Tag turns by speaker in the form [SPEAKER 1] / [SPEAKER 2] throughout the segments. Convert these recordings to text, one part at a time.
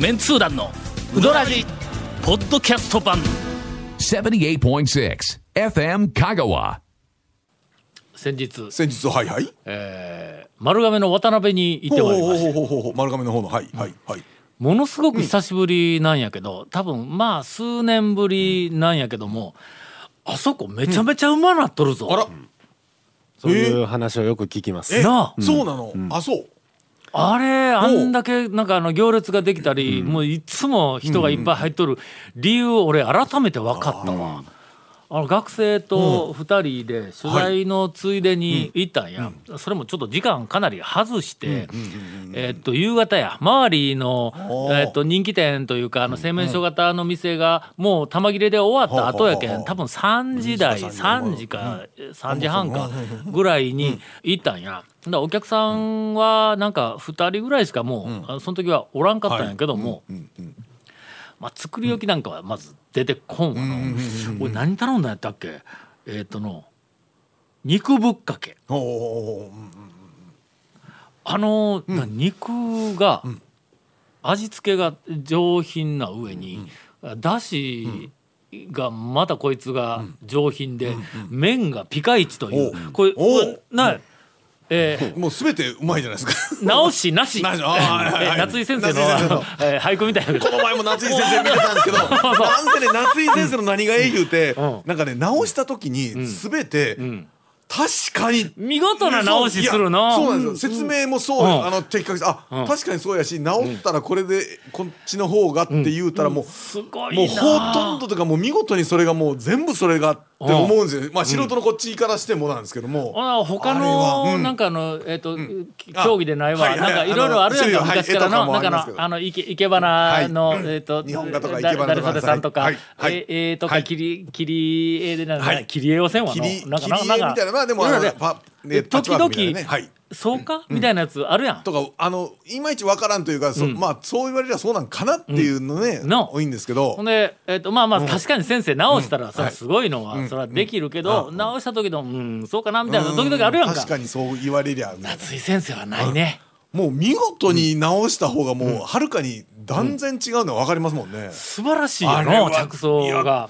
[SPEAKER 1] メンツー団のウドラジポッドキャスト版。
[SPEAKER 2] 78.6 FM Kagawa.
[SPEAKER 1] 先日、
[SPEAKER 3] 先日はいはい。
[SPEAKER 1] えー丸亀の渡辺に行ってまいりました
[SPEAKER 3] ほうほうほうほうほう丸亀の方のはいはいはい。
[SPEAKER 1] ものすごく久しぶりなんやけど、多分まあ数年ぶりなんやけどもあそこめちゃめちゃうまなっとるぞ、
[SPEAKER 3] あら。
[SPEAKER 4] そういう話をよく聞きます。
[SPEAKER 1] なあ。
[SPEAKER 3] そうなの？あそう
[SPEAKER 1] あれあんだけなんかあの行列ができたり、もういつも人がいっぱい入っとる理由俺改めて分かったわ。あの学生と2人で取材のついでに行ったんや、それもちょっと時間かなり外して、えっと夕方や。周りの、えっと人気店というかあの製麺所型の店がもう玉切れで終わった後やけん多分3時台3時か3時半かぐらいに行ったんや。だお客さんはなんか2人ぐらいしかもう、あのその時はおらんかったんやけども、まあ、作り置きなんかはまず出てこんわの、俺何頼んだんやったっけ？えっ、との肉ぶっかけ。あの、な肉が、味付けが上品な上に、だしがまたこいつが上品で、麺がピカイチという、これ
[SPEAKER 3] お
[SPEAKER 1] なえー
[SPEAKER 3] もうすべてうまいじゃないですか。
[SPEAKER 1] 直しなし。
[SPEAKER 3] なし。あはいはい。
[SPEAKER 1] 夏井先生の 俳句みたいな
[SPEAKER 3] この前も夏井先生見てたんですけど なんせね夏井先生の何がええ言うて
[SPEAKER 1] うん。
[SPEAKER 3] なんかね直した時にすべて
[SPEAKER 1] ん。
[SPEAKER 3] 確かに
[SPEAKER 1] 見事な直しするな
[SPEAKER 3] そうなんですよ。説明もそう、
[SPEAKER 1] うん。
[SPEAKER 3] あの的確にあ、
[SPEAKER 1] うん。
[SPEAKER 3] 確かにそうやし直ったらこれでこっちの方がって言うたらもう、
[SPEAKER 1] すごい
[SPEAKER 3] もう
[SPEAKER 1] な
[SPEAKER 3] ほとんどとかもう見事にそれがもう全部それがって思うんですよ、まあ素人のこっちからしてもなんですけども、うん。
[SPEAKER 1] のなんかあのえっと
[SPEAKER 3] あ
[SPEAKER 1] 競技でないわ。
[SPEAKER 3] はい。はい
[SPEAKER 1] なんかいろいろあるやんか昔からの。
[SPEAKER 3] はい
[SPEAKER 1] なんかのあのいけいけばなのえっと
[SPEAKER 3] 日本画とか
[SPEAKER 1] だ
[SPEAKER 3] 生け花とか
[SPEAKER 1] 誰それさんとか。
[SPEAKER 3] はい。はい。
[SPEAKER 1] ええと
[SPEAKER 3] はい。
[SPEAKER 1] か切り切り絵でなん
[SPEAKER 3] はい。
[SPEAKER 1] か切り絵をせんわの。
[SPEAKER 3] 切り
[SPEAKER 1] なんか
[SPEAKER 3] 切り絵みたいな。まあでもあのパね。パッチワークみたいなね。はい。
[SPEAKER 1] そうか？みたいなやつあるやん。
[SPEAKER 3] とかあのいまいちわからんというか、そまあそう言われりゃそうなんかなっていうのね、
[SPEAKER 1] の
[SPEAKER 3] 多いんですけど。
[SPEAKER 1] ほんで、えっとまあまあ確かに先生直したらそれ
[SPEAKER 3] はい。
[SPEAKER 1] すごいのはそれはできるけど、
[SPEAKER 3] うん。
[SPEAKER 1] 直した時のうんそうかなみたいな時々あるやんか。
[SPEAKER 3] 確かにそう言われりゃ
[SPEAKER 1] 夏井先生はないね、
[SPEAKER 3] もう見事に直した方がもうはるかに断然違うのは分かりますもんね、
[SPEAKER 1] 素晴らしいよの着想が。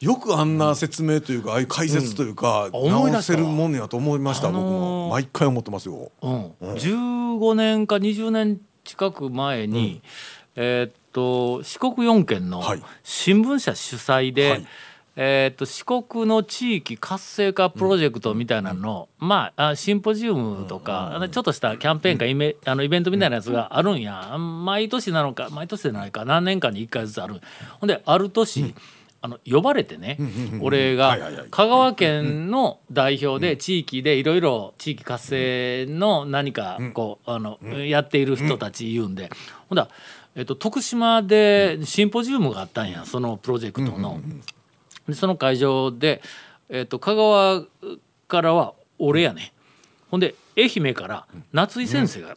[SPEAKER 3] よくあんな説明というかああいう解説というか、
[SPEAKER 1] うん。
[SPEAKER 3] 直せるもんやと思いました、
[SPEAKER 1] あのー
[SPEAKER 3] 僕も。毎回思ってますよ。
[SPEAKER 1] うん、15年か20年近く前に、えーっと四国4県の
[SPEAKER 3] はい。
[SPEAKER 1] 新聞社主催で、
[SPEAKER 3] はい。
[SPEAKER 1] えーっと四国の地域活性化プロジェクトみたいなの、まああシンポジウムとか、あのちょっとしたキャンペーンかイメあのイベントみたいなやつがあるんや。毎年なのか毎年じゃないか。何年かに1回ずつある。ほんである年、あの呼ばれてね、俺が香川県の代表で地域でいろいろ地域活性の何かこうあのやっている人たち言うんで。ほんだえっと徳島でシンポジウムがあったんやそのプロジェクトの。でその会場でえっと香川からは俺やねほんで愛媛から夏井先生が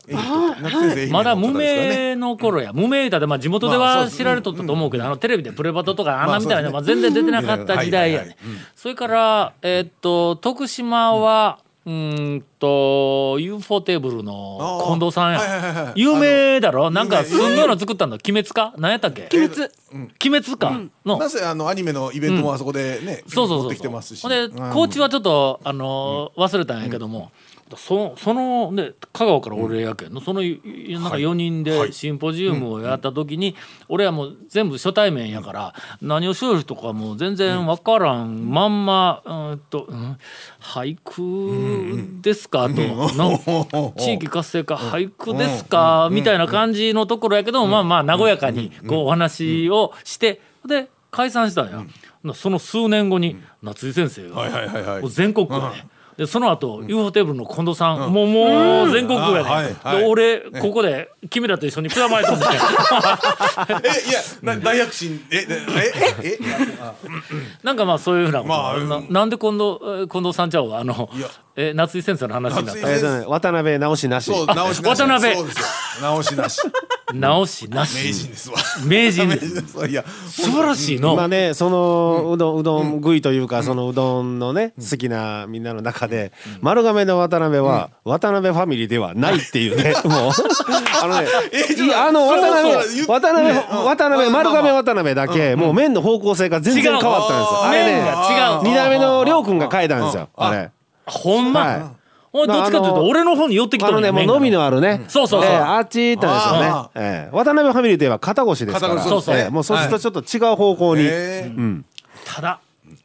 [SPEAKER 1] まだ無名の頃や、無名だで、まあ、地元では知られとったと思うけど、あのテレビでプレバトとかあん
[SPEAKER 3] まあ
[SPEAKER 1] なみたいな、まあ、全然出てなかった時代やね
[SPEAKER 3] はい。はい。はい
[SPEAKER 1] それから、えーっと徳島は、うーんと UFO テーブルの近藤さんや、
[SPEAKER 3] はいはいはいはい。
[SPEAKER 1] 有名だろ？なんかすんごいの作ったんだ鬼滅か？何やったっけ？鬼滅。鬼滅か？の、
[SPEAKER 3] なぜあのアニメのイベントもあそこでね、持ってき
[SPEAKER 1] そうそうそう。そう
[SPEAKER 3] てますし。
[SPEAKER 1] ほんで
[SPEAKER 3] うん
[SPEAKER 1] 高知はちょっとあのー忘れたんやけども、そそのね香川から俺やけんの。そのいなんか4人でシンポジウムをやった時に、俺はもう全部初対面やから、何をしよるとかもう全然分からん、まんまうーんと、うん俳句ですかと、の地域活性化俳句ですか、みたいな感じのところやけども、まあまあ和やかにこうお話をしてで解散したんや。その数年後に夏井先生が、全国区やね、でその後 UFO テーブルの近藤さん、もうもう全国区やね、で俺ここで君らと一緒にプラマイと思って。
[SPEAKER 3] えいやな大躍進。ええええ
[SPEAKER 1] なんかまあそういうふうなこと、
[SPEAKER 3] まあうん。
[SPEAKER 1] ななんで近藤えー近藤さんちゃうわ？あの
[SPEAKER 3] いや
[SPEAKER 1] え夏井先生の話になった。
[SPEAKER 3] 夏井
[SPEAKER 4] えーとね。渡辺直しなし。
[SPEAKER 3] そう直しなし。
[SPEAKER 1] 渡辺。
[SPEAKER 3] そうですよ。直しなし。
[SPEAKER 1] 直しな
[SPEAKER 3] 名
[SPEAKER 1] し
[SPEAKER 3] 人ですわ。
[SPEAKER 1] 名人。で
[SPEAKER 3] 名人ですわ。いや
[SPEAKER 1] 素晴らしいの、
[SPEAKER 4] まあねそのうどんうどん食いというかそのうどんのね好きなみんなの中で丸亀の渡辺は渡辺ファミリーではないっていうね もう。あのねいやあの渡辺
[SPEAKER 3] そうそう言っ
[SPEAKER 4] 渡辺
[SPEAKER 3] ねうん。
[SPEAKER 4] 渡辺丸
[SPEAKER 3] まあまあ。
[SPEAKER 4] 亀渡辺だけもう麺の方向性が全然変わったんですよ。あれ
[SPEAKER 1] 麺
[SPEAKER 4] ね
[SPEAKER 1] が違う。
[SPEAKER 4] 二代目の亮君が書いたんですよあれ
[SPEAKER 1] ほんま、
[SPEAKER 4] はい。
[SPEAKER 1] おいどっちかというと俺の方に寄ってき
[SPEAKER 4] あ
[SPEAKER 1] た
[SPEAKER 4] のねもう伸びのあるね。
[SPEAKER 1] そうそうそう。
[SPEAKER 4] ええあっち行ったんですよね。
[SPEAKER 3] あ
[SPEAKER 4] ええ。渡辺ファミリーといえば肩越しですから。
[SPEAKER 1] そうそう。
[SPEAKER 4] ええもうそうするとちょっと違う方向に。
[SPEAKER 3] え。ー
[SPEAKER 1] ただ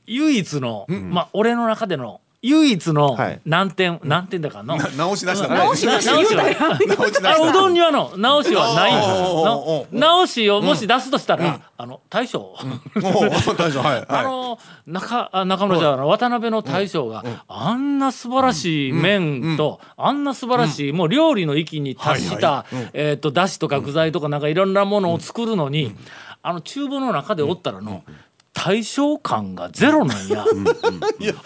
[SPEAKER 1] 唯一の、まあ俺の中での唯一の
[SPEAKER 4] はい。
[SPEAKER 1] 難点、難点だからの。
[SPEAKER 3] な直しなしだ
[SPEAKER 1] 直しなし直しは
[SPEAKER 3] 直しなし
[SPEAKER 1] あうどんにはの直しはない直しをもし出すとしたら、あの大将、
[SPEAKER 3] もう大将はい。は
[SPEAKER 1] あの中あ中村じゃあの渡辺の大将が、あんな素晴らしい麺と、あんな素晴らしい、もう料理の域に達した、
[SPEAKER 3] はいは
[SPEAKER 1] えっ、とだしとか具材とかなんかいろんなものを作るのに、あの厨房の中でおったらの、対象感がゼロなんや。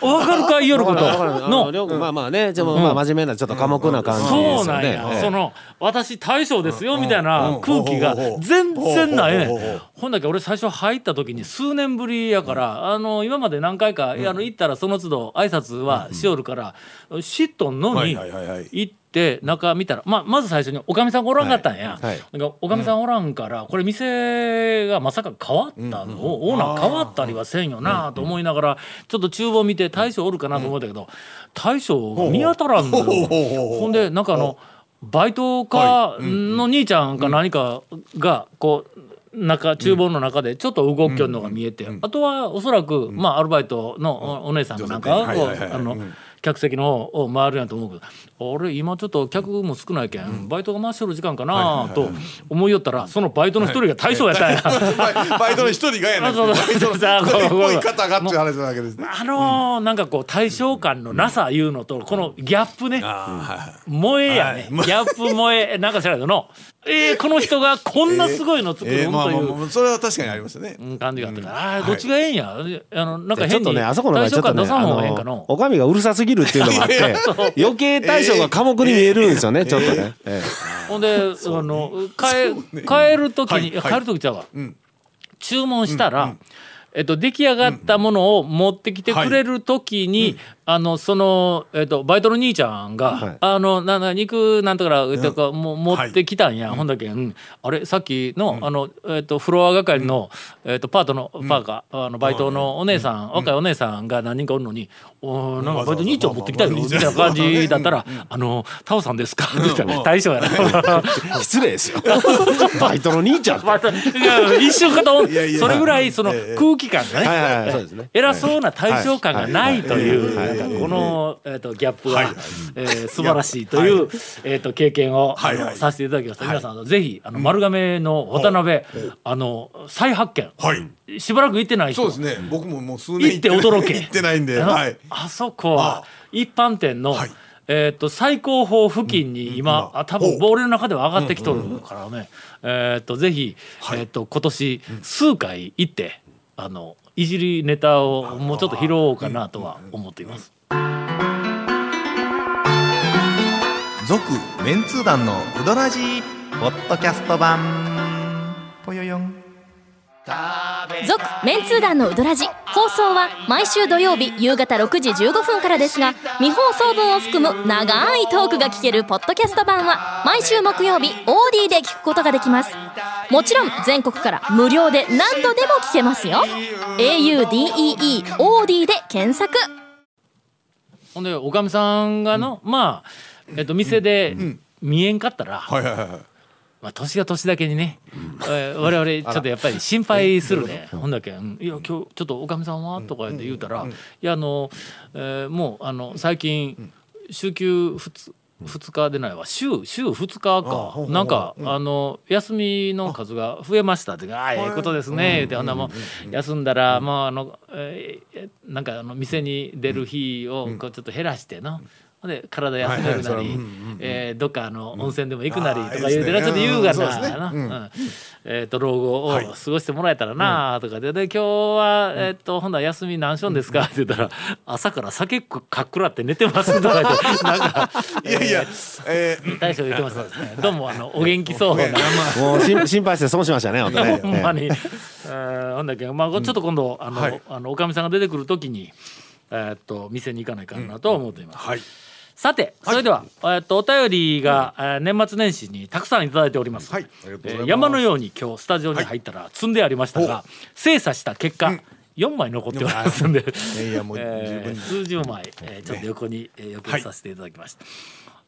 [SPEAKER 1] わかるか言えること？
[SPEAKER 4] のまあまあね。でもまあ真面目なちょっと寡黙な感じですよ
[SPEAKER 1] そうなんや、
[SPEAKER 4] ね
[SPEAKER 1] その私大将ですよみたいな空気が全然ないね。ほんだけ俺最初入った時に数年ぶりやからあの今まで何回か、あの行ったらその都度挨拶はしおるから、知っとんのに
[SPEAKER 3] はいはいはいはい。
[SPEAKER 1] 行って中見たら、まあ、まず最初におかみさんがおらんかったんや、
[SPEAKER 4] はい。はい。
[SPEAKER 1] なんかおかみさんおらんから、これ店がまさか変わったの、オーナー。変わったりはせんよなと思いながらちょっと厨房見て大将おるかなと思ったけど、大将見当たらんのよ。ほんでなんかあのバイトかの兄ちゃんか何かがこう中厨房の中でちょっと動きよるのが見えて、あとはおそらく、まあアルバイトのおお姉さんがなんかこうあの客席の方を回るんやと思うけど俺今ちょっと客も少ないけんバイトが回しとる時間かなと思いよったらそのバイトの一人が大将やったんや。
[SPEAKER 3] バイトの一人がやな
[SPEAKER 1] そう
[SPEAKER 3] バイトの
[SPEAKER 1] さあ
[SPEAKER 3] 一人っぽ
[SPEAKER 1] ごめん。ごめん
[SPEAKER 3] い方がっていう。話なわけですね
[SPEAKER 1] あのーなんかこう対象感のなさいうのとこのギャップね。萌えやね、ギャップ萌えなんか知らないけどのえー、この人が こんなすごいの作るんという。
[SPEAKER 3] それは確かにありましたね。
[SPEAKER 1] うん感じがあったから、あーどっちがええんや。あのなんか
[SPEAKER 4] ちょ
[SPEAKER 1] 変に
[SPEAKER 4] っとねあそこの場合ちょっとねおかみがうるさすぎるっていうのもあって 余計大将が寡黙に見えるんですよね ちょっとね。え
[SPEAKER 1] ほんで、あの帰帰る時に、帰る時ちゃうわ、注文したら、えっと、出来上がったものを持ってきてくれる時に、あのその、えっと、バイトの兄ちゃんが「
[SPEAKER 4] はい。
[SPEAKER 1] あのなな肉なんとかえっとかもう持ってきたんや、ほんだけ、うん、あれさっきの,、あのえっと、フロア係の、えっと、パートのパーカー、あのバイトのお姉さん、若いお姉さんが何人かおるのに「おーなんかバイト兄ちゃん持ってきたよ」みたいな感じだったら「あのタオさんですか?」って言ったら大将やな。
[SPEAKER 4] え 失礼ですよ。バイトの兄ちゃん
[SPEAKER 1] 一瞬かと思それぐらいその
[SPEAKER 3] ええ。
[SPEAKER 1] 空気感がね、
[SPEAKER 4] はいはいはい。そうですね。
[SPEAKER 1] 偉そうな対象感がないという、この、えー、とギャップが、えー素晴らしいという、えー、と経験を、
[SPEAKER 3] はいはい。
[SPEAKER 1] させていただきました、皆さんぜひあの丸亀の渡辺、あの再発見、
[SPEAKER 3] はい。
[SPEAKER 1] しばらく行ってない人。
[SPEAKER 3] そうですね。僕ももう数年
[SPEAKER 1] 行って驚け。
[SPEAKER 3] 行ってないんではい。
[SPEAKER 1] あそこは一般店の、
[SPEAKER 3] はい。
[SPEAKER 1] えー、と最高峰付近に今、あ多分
[SPEAKER 3] ほう。
[SPEAKER 1] 俺の中では上がってきとるからね、えー、とぜひ、えー、と今年数回行ってあのいじりネタをもうちょっと拾おうかなとは思っています。
[SPEAKER 5] 続メンツー団のウドラジーポッドキャスト版ぽよよん
[SPEAKER 6] 続メンツー団のウドラジ放送は毎週土曜日夕方6時15分からですが未放送分を含む長いトークが聞けるポッドキャスト版は毎週木曜日 OD で聞くことができます。もちろん全国から無料で何度でも聞けますよ。audeeOD で検索。
[SPEAKER 1] ほんでおかみさんがの、まあ、えっと店で見えんかったら、
[SPEAKER 3] はいはいはいはい
[SPEAKER 1] まあ、年が年だけにね、えー我々ちょっとやっぱり心配するね、ほんだけん「いや今日ちょっとおかみさんは?」とか言うたら「いやあの、えーもうあの最近週休 2, 2日でないわ。週週2日か。なんか、あの休みの数が増えました」って「ああええことですね」ってほんならもう休んだらまああの、えーなんかあの店に出る日をこうちょっと減らしての。で体休めるなりえーどっかあの温泉でも行くなり
[SPEAKER 3] うん。
[SPEAKER 1] とか言うてなちょっと優雅な
[SPEAKER 3] うん
[SPEAKER 1] えーと老後を
[SPEAKER 3] はい。
[SPEAKER 1] 過ごしてもらえたらなとかで。で今日はえっとほんなら休み何しょんですか？って言ったら朝から酒かっくらって寝てますとか言って なんか
[SPEAKER 3] いやいや、えー
[SPEAKER 1] 大将言ってますね。どうもあのお元気そうな。
[SPEAKER 4] もう心心配して損しましたね本当ね。
[SPEAKER 1] ほんまに、えー。ほんだけどまあちょっと今度あの、
[SPEAKER 3] はい。
[SPEAKER 1] あのおかみさんが出てくる時にえーっと店に行かないかんなとは思っています、
[SPEAKER 3] はい。
[SPEAKER 1] さてそれでは、えーっとお便りが、えー年末年始にたくさんいただいており
[SPEAKER 3] ます、
[SPEAKER 1] 山のように今日スタジオに入ったら積んでありましたが、精査した結果、4枚残ってますんで、
[SPEAKER 3] いやいやもう十
[SPEAKER 1] えー
[SPEAKER 3] 分に。
[SPEAKER 1] 数十枚、えーちょっと横に、えー、よけさせていただきました、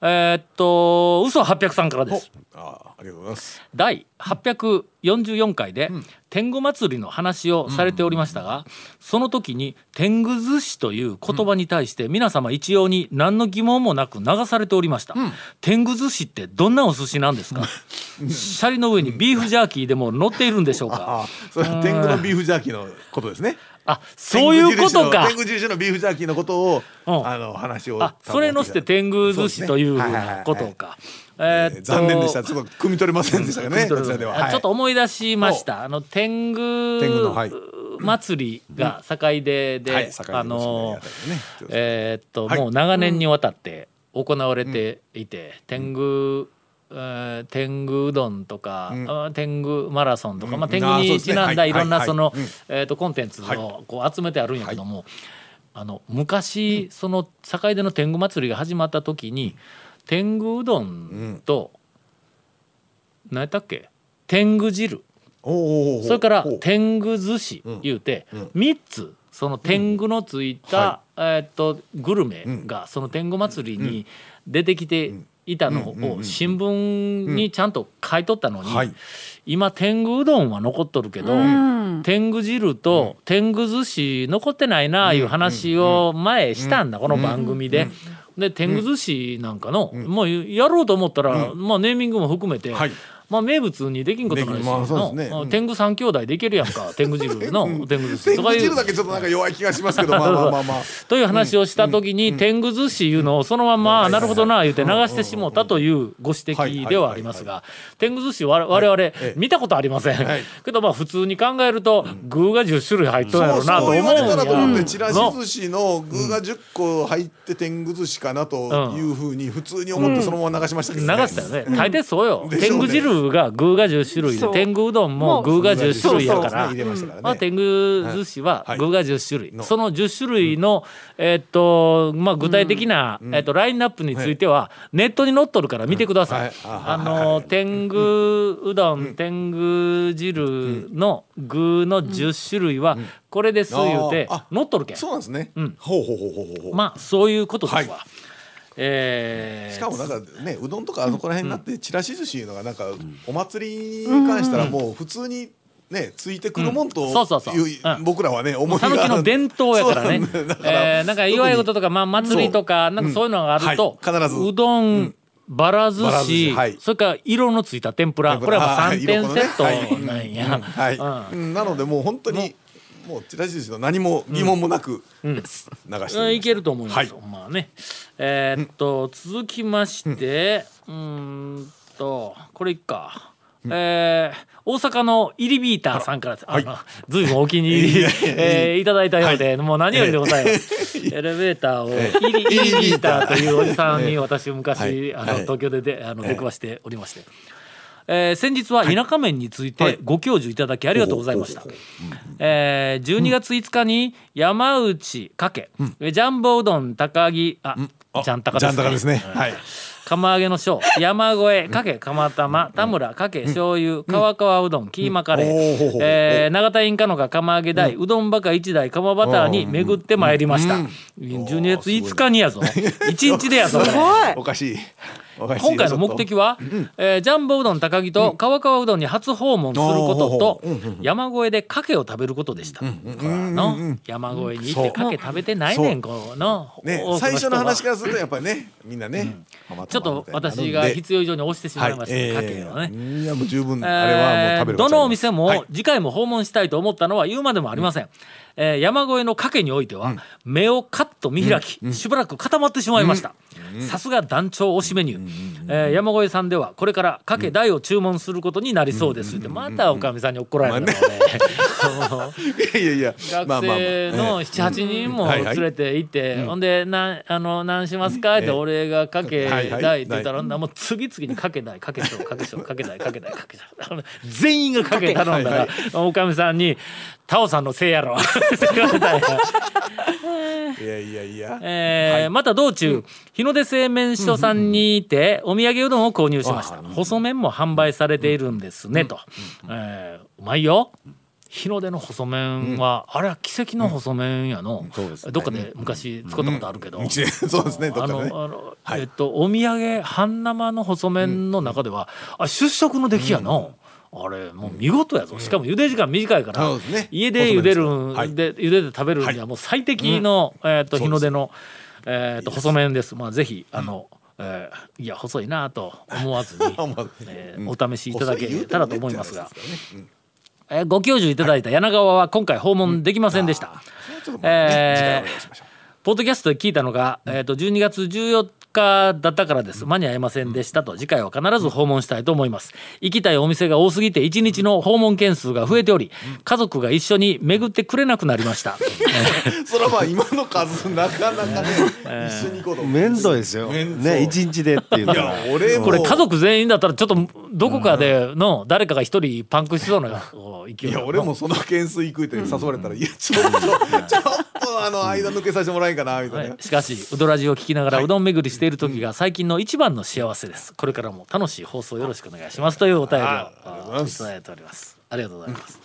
[SPEAKER 1] えーっと嘘800さんからです。
[SPEAKER 3] ああ、ありがとうございます。
[SPEAKER 1] 第844回で天狗祭りの話をされておりましたが、その時に天狗寿司という言葉に対して皆様一様に何の疑問もなく流されておりました、天狗寿司ってどんなお寿司なんですか？シャリの上にビーフジャーキーでも乗っているんでしょう
[SPEAKER 3] あ
[SPEAKER 1] か
[SPEAKER 3] 天狗のビーフジャーキーのことですね。
[SPEAKER 1] あそういうことか。
[SPEAKER 3] 天狗印のビーフジャーキーのことを、
[SPEAKER 1] うん。
[SPEAKER 3] あの話を。
[SPEAKER 1] あそれのして天狗寿司ということか。えー
[SPEAKER 3] 残念でした。ちょっと汲み取れませんでしたがね。こち
[SPEAKER 1] ょっと思い出しました、あの天狗祭りが境出で、
[SPEAKER 3] はい、坂井
[SPEAKER 1] あのえーっと、
[SPEAKER 3] はい。
[SPEAKER 1] もう長年にわたって行われていて、天狗えー天狗うどんとか、
[SPEAKER 3] うん。
[SPEAKER 1] あ天狗マラソンとか、
[SPEAKER 3] うん。
[SPEAKER 1] まあ、天狗にちなんだ
[SPEAKER 3] はい
[SPEAKER 1] いろんな
[SPEAKER 3] はい
[SPEAKER 1] その
[SPEAKER 3] うん。
[SPEAKER 1] えとコンテンツ
[SPEAKER 3] はい。
[SPEAKER 1] をこう集めてあるんやけども、あの昔その境出の天狗祭りが始まった時に天狗うどんと、何やったっけ？天狗汁。それから天狗寿司言うて3つその天狗のついたえーっとグルメがその天狗祭りに出てきていたのを新聞にちゃんと書いとったのに
[SPEAKER 3] はい。
[SPEAKER 1] 今天狗うどんは残っとるけど天狗汁と天狗寿司残ってないなあいう話を前したんだこの番組で。で天狗寿司なんかのもうやろうと思ったらまあネーミングも含めて
[SPEAKER 3] はい
[SPEAKER 1] まあ名物にできんことないし、
[SPEAKER 3] できまあね。
[SPEAKER 1] の
[SPEAKER 3] うん。
[SPEAKER 1] 天狗三兄弟でいけるやんか。天狗汁の 天狗寿司
[SPEAKER 3] 天
[SPEAKER 1] とかいう
[SPEAKER 3] 狗汁だけちょっとなんか弱い気がしますけど、まあまあまあまあ。
[SPEAKER 1] と いう話をした時に天狗寿司いうのをそのままなるほどな言うて流してしもうたというご指摘ではありますが天狗寿司我我々見たことありません。
[SPEAKER 3] はい。
[SPEAKER 1] けどまあ普通に考えると具が10種類入っとるやろうなと思う。ん
[SPEAKER 3] 言われたらと思って
[SPEAKER 1] や
[SPEAKER 3] ちらし寿司の具が10個入って天狗寿司かなというふうに普通に思ってそのまま流しましたけ？どね。
[SPEAKER 1] 流したよね大抵そうよ。天狗汁が具が10種類で天狗うどんも具が10種類やから。
[SPEAKER 3] ま
[SPEAKER 1] あ、天狗寿司は
[SPEAKER 3] はい。
[SPEAKER 1] 具が10種類、
[SPEAKER 3] の。
[SPEAKER 1] その10種類の、えーっとまあ、具体的な、えーっとラインナップについてはネットに載っとるから見てください。
[SPEAKER 3] はい。あ
[SPEAKER 1] あの天狗うどん、天狗汁の具の10種類はこれです言うて載っとるけん。
[SPEAKER 3] そうなんですね。
[SPEAKER 1] うん。
[SPEAKER 3] ほうほうほうほうほうほう。
[SPEAKER 1] まあそういうことですわ。
[SPEAKER 3] は
[SPEAKER 1] えー。
[SPEAKER 3] しかもなんかねうどんとかあそこら辺になってちらし寿司いうのがなんかお祭りに関したらもう普通にねついてくるもんと
[SPEAKER 1] うん。そうそうそう。
[SPEAKER 3] 僕らはね思いが
[SPEAKER 1] 讃岐の伝統やからね。
[SPEAKER 3] だだから
[SPEAKER 1] えーなんか祝い事とか、まあ、祭りとかなんかそういうのがあると、
[SPEAKER 3] うんはい。必ず。
[SPEAKER 1] うどん、ばら寿
[SPEAKER 3] ばら寿
[SPEAKER 1] 司、
[SPEAKER 3] 司はい。
[SPEAKER 1] それから色のついた天ぷら。これはまあ3点セットなんや、
[SPEAKER 3] うん。はい、
[SPEAKER 1] うん。
[SPEAKER 3] うん。なのでもう本当にもうちらし寿司の何も疑問もなく流して
[SPEAKER 1] いけると思います、
[SPEAKER 3] はい。
[SPEAKER 1] まあね。えーっと、続きましてうーんとこれいっか、えー大阪のイリビーターさんからあのずいぶんお気に入り、えーいただいたようで、もう何よりでございます、エレベーターをイリイリビーターというおじさんに私昔、あの
[SPEAKER 3] はい。はい
[SPEAKER 1] 東京でであの出くわしておりまして。えー先日は田舎麺についてご教授いただきありがとうございました。えー12月5日に山内かけ、えジャンボうどん高木あ、
[SPEAKER 3] あ
[SPEAKER 1] ジャンタカ
[SPEAKER 3] ジ
[SPEAKER 1] ですね。
[SPEAKER 3] ャンタカですね。はい。
[SPEAKER 1] 釜揚げの小 山越えかけ釜玉田村かけ醤油川川うどんキーマカレ
[SPEAKER 3] おー
[SPEAKER 1] えー永田インカノカ釜揚げ台うどんバカ1台釜バターに巡ってまいりました。12月5日にやぞ。1日でやぞ。
[SPEAKER 3] おかしい
[SPEAKER 1] 今回の目的は、えージャンボうどん高木と川川うどんに初訪問することと山越えでかけを食べることでした。の山越えに行ってかけ食べてないねんこの
[SPEAKER 3] ね最初の話からするとやっぱりねみんなね、
[SPEAKER 1] ちょっと私が必要以上に押してしまいました、かけをね。
[SPEAKER 3] いやもう十分あれはもう食べる
[SPEAKER 1] えーどのお店も
[SPEAKER 3] はい。
[SPEAKER 1] 次回も訪問したいと思ったのは言うまでもありません、えーえー山越えの賭けにおいては、目をカッと見開き、しばらく固まってしまいました。さすが団長推しメニュー、えー山越えさんではこれから賭け大を注文することになりそうですって、またおかみさんに怒られるのね。
[SPEAKER 3] いやいやいや。
[SPEAKER 1] 学生の78人も
[SPEAKER 3] はいはい。
[SPEAKER 1] 連れて行って、ほんで「なあの何しますか?」って俺がかけ
[SPEAKER 3] はいはい。
[SPEAKER 1] 大って言ったら、もう次々にかけ大かけ小かけ小かけ大かけ大かけ小あの全員がかけ頼んだらおかみさんに「タオさんのせいやろ」って言われたんや。
[SPEAKER 3] いやいやいや。
[SPEAKER 1] えーまた道中、日の出製麺所さんにてお土産うどんを購入しました、細麺も販売されているんですね、と、えーうまいよ日の出の細麺は、あれは奇跡の細麺やの、どっかで昔使ったことあるけど、
[SPEAKER 3] そうですね。ど
[SPEAKER 1] あ
[SPEAKER 3] っかで
[SPEAKER 1] あの、えっとお土産半生の細麺の中では、あ出食の出来やの、あれもう見事やぞ。しかも茹で時間短いから、家で茹でる
[SPEAKER 3] で
[SPEAKER 1] 茹でて食べるにはもう最適の、えっと日の出の、えっと細麺です。まあぜひあの、えーいや細いなと思わずに、えーお試しいただけたらと思いますがえーご教授いただいた柳川は今回訪問できませんでした。
[SPEAKER 3] ちょっとまあね
[SPEAKER 1] えポッドキャストで聞いたのが、えー、と12月14日だったからです。間に合いませんでしたと。次回は必ず訪問したいと思います。行きたいお店が多すぎて1日の訪問件数が増えており家族が一緒に巡ってくれなくなりました。
[SPEAKER 3] それはまあ今の数なかなかね一緒に行こうと
[SPEAKER 4] 面倒ですよ。ね一日でっていうの
[SPEAKER 3] い
[SPEAKER 4] は
[SPEAKER 3] や俺も。
[SPEAKER 1] これ家族全員だったらちょっとどこかでの誰かが一人パンクしそうな勢い
[SPEAKER 3] い
[SPEAKER 1] だ
[SPEAKER 3] や俺もその件数行くって誘われたら、いやちょっとちょっとあの間抜けさせてもらえんかなみたいな、
[SPEAKER 1] はい、しかしうどらじを聞きながらうどん巡りしている時が最近の一番の幸せですこれからも楽しい放送よろしくお願いしますというお便りを
[SPEAKER 3] あありがとうござい
[SPEAKER 1] ただいておりますありがとうございます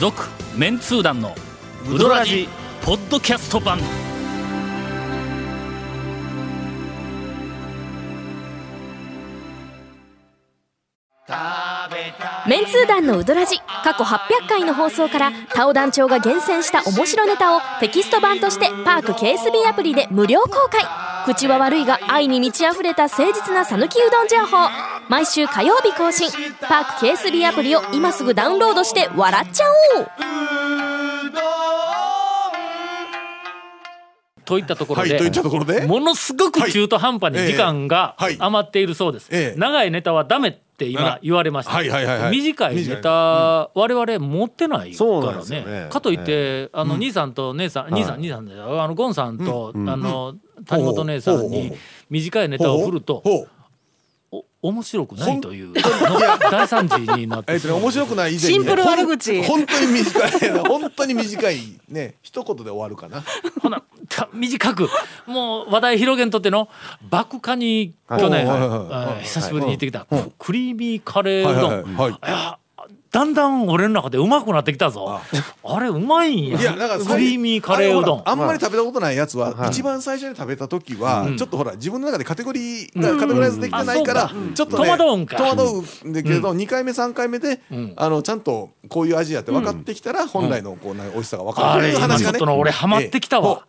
[SPEAKER 1] 続メンツー団のうどらじポッドキャスト版
[SPEAKER 6] メンツー団のウドラジ過去800回の放送からタオ団長が厳選した面白ネタをテキスト版としてパーク KSB アプリで無料公開。口は悪いが愛に満ち溢れた誠実な讃岐うどん情報。毎週火曜日更新。パーク KSB アプリを今すぐダウンロードして笑っちゃおう。
[SPEAKER 1] といったところで、
[SPEAKER 3] はいといったところで。
[SPEAKER 1] ものすごく中途半端に時間が余っているそうです、
[SPEAKER 3] ええ。
[SPEAKER 1] 長いネタはダメって
[SPEAKER 3] あ
[SPEAKER 1] 今
[SPEAKER 3] ら
[SPEAKER 1] 言われました、
[SPEAKER 3] はいはいはいはい。
[SPEAKER 1] 短いネタ、我々持ってないからね。
[SPEAKER 4] ね。
[SPEAKER 1] かといって、あの兄さんと姉さん、兄さん兄さんであのゴンさんと、あの谷本姉さんに
[SPEAKER 3] ほうほうほう
[SPEAKER 1] 短いネタを振ると
[SPEAKER 3] ほう
[SPEAKER 1] お面白くないという。の大惨事になって
[SPEAKER 3] えっとね面白くない以前にね
[SPEAKER 7] シンプル悪口。
[SPEAKER 3] ほん本当に短い本当に短いね一言で終わるかな。
[SPEAKER 1] ほなた短く。もう話題広げんとっての爆カに去年、
[SPEAKER 3] はい。はい。はい。
[SPEAKER 1] えー久しぶりに行ってきた、クリーミーカレーうどん、
[SPEAKER 3] はい。はい。はい。
[SPEAKER 1] いやだんだん俺の中でうまくなってきたぞ。あ。れうまいんや。
[SPEAKER 3] いやだから
[SPEAKER 1] クリーミーカレーうどん。
[SPEAKER 3] あんまり食べたことないやつは、一番最初に食べた時は、ちょっとほら自分の中でカテゴリーがカテゴライズできてないから、ちょっとね
[SPEAKER 1] 戸惑うんか。
[SPEAKER 3] 戸惑うんだけど、二回目三回目で、あのちゃんとこういう味やって分かってきたら、本来のこう美味しさが分かると
[SPEAKER 1] あれ
[SPEAKER 3] いう話がね。
[SPEAKER 1] 今ちょっとの俺ハマってきたわ、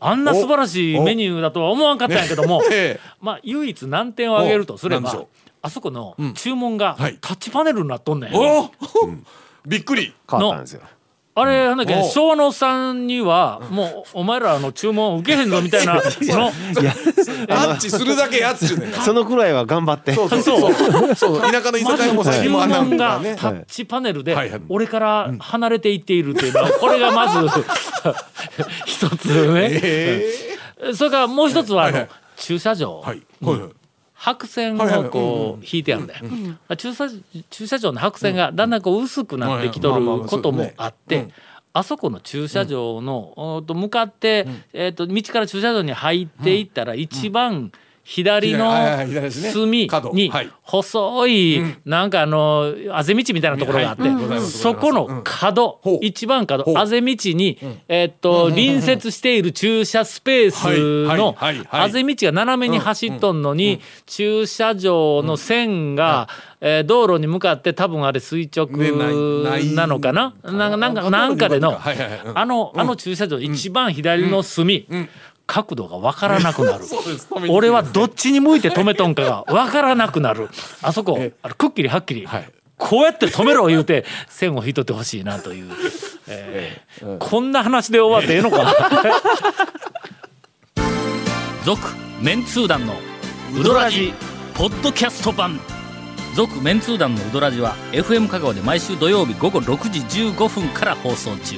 [SPEAKER 1] あんな素晴らしいメニューだとは思わんかったんやけども、
[SPEAKER 3] ええ。
[SPEAKER 1] まあ唯一難点を挙げるとすればあそこの注文が
[SPEAKER 3] はい。
[SPEAKER 1] タッチパネルになっとんねん、
[SPEAKER 3] びっくり。
[SPEAKER 4] 変わったんですよ。
[SPEAKER 1] あれなん。だっけ
[SPEAKER 3] お
[SPEAKER 1] 昭和のおっさんにはもうお前らの注文受けへんぞみたいな の
[SPEAKER 3] タッチするだけやっちゅうねん。
[SPEAKER 4] そのくらいは頑張って。
[SPEAKER 3] そうそう田舎の居酒屋も最
[SPEAKER 1] 注
[SPEAKER 3] 近もあんなん
[SPEAKER 1] 文がタッチパネルで俺から離れていっているっていうのはこれがまず一つね
[SPEAKER 3] え
[SPEAKER 1] それからもう一つはあの駐車場白線をこう引いてあるんだよ。駐車駐車場の白線がだんだんこう薄くなってきとることもあって。あそこの駐車場の、と向かって、えー、と道から駐車場に入っていったら一番左の
[SPEAKER 3] はいはい左ですね。
[SPEAKER 1] 隅に細いなんかあのあぜ道みたいなところがあって、そこの角、一番角あぜ道に、えーっと隣接している駐車スペースのあぜ道が斜めに走っとんのに、駐車場の線が、えー道路に向かって多分あれ垂直
[SPEAKER 3] ねな
[SPEAKER 1] のかな？なんかなんかでの、あのあの駐車場一番左の隅、角度が分からなくなる。俺はどっちに向いて止めとんかが分からなくなる。あそこあのくっきりはっきり、
[SPEAKER 3] はい。
[SPEAKER 1] こうやって止めろ言うて線を引いとってほしいなという、えーこんな話で終わってええのか 続メンツー団のウドラジポッドキャスト版。続メンツー団のウドラジは FM 香川で毎週土曜日午後6時15分から放送中。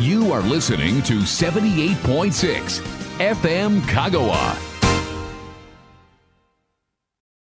[SPEAKER 2] You are listening to 78.6 FM Kagawa.